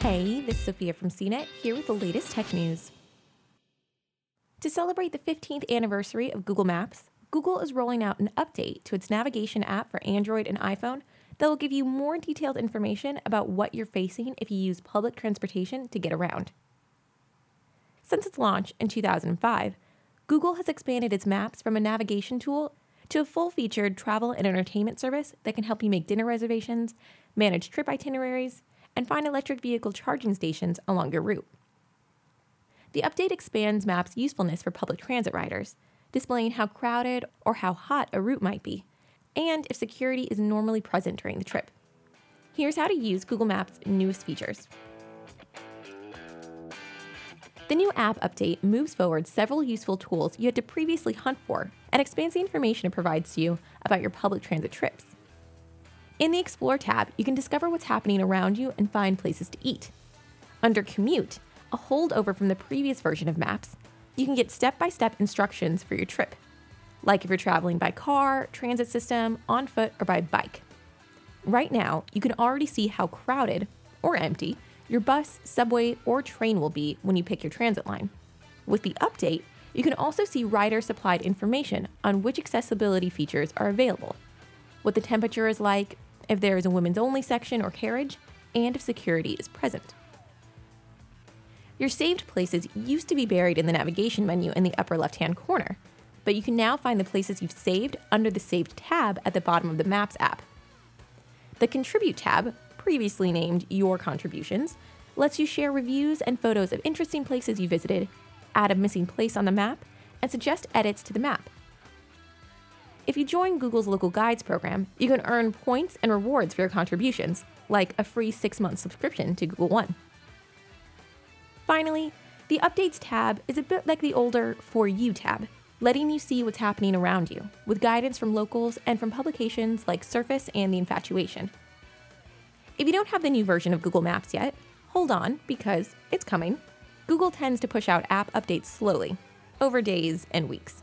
Hey, this is Sophia from CNET here with the latest tech news. To celebrate the 15th anniversary of Google Maps, Google is rolling out an update to its navigation app for Android and iPhone that will give you more detailed information about what you're facing if you use public transportation to get around. Since its launch in 2005, Google has expanded its maps from a navigation tool to a full featured travel and entertainment service that can help you make dinner reservations, manage trip itineraries, and find electric vehicle charging stations along your route. The update expands Maps' usefulness for public transit riders, displaying how crowded or how hot a route might be, and if security is normally present during the trip. Here's how to use Google Maps' newest features. The new app update moves forward several useful tools you had to previously hunt for and expands the information it provides to you about your public transit trips. In the Explore tab, you can discover what's happening around you and find places to eat. Under Commute, a holdover from the previous version of Maps, you can get step by step instructions for your trip, like if you're traveling by car, transit system, on foot, or by bike. Right now, you can already see how crowded or empty your bus, subway, or train will be when you pick your transit line. With the update, you can also see rider supplied information on which accessibility features are available, what the temperature is like, if there is a women's only section or carriage, and if security is present. Your saved places used to be buried in the navigation menu in the upper left hand corner, but you can now find the places you've saved under the Saved tab at the bottom of the Maps app. The Contribute tab previously named Your Contributions, lets you share reviews and photos of interesting places you visited, add a missing place on the map, and suggest edits to the map. If you join Google's Local Guides program, you can earn points and rewards for your contributions, like a free six month subscription to Google One. Finally, the Updates tab is a bit like the older For You tab, letting you see what's happening around you, with guidance from locals and from publications like Surface and The Infatuation. If you don't have the new version of Google Maps yet, hold on because it's coming. Google tends to push out app updates slowly, over days and weeks.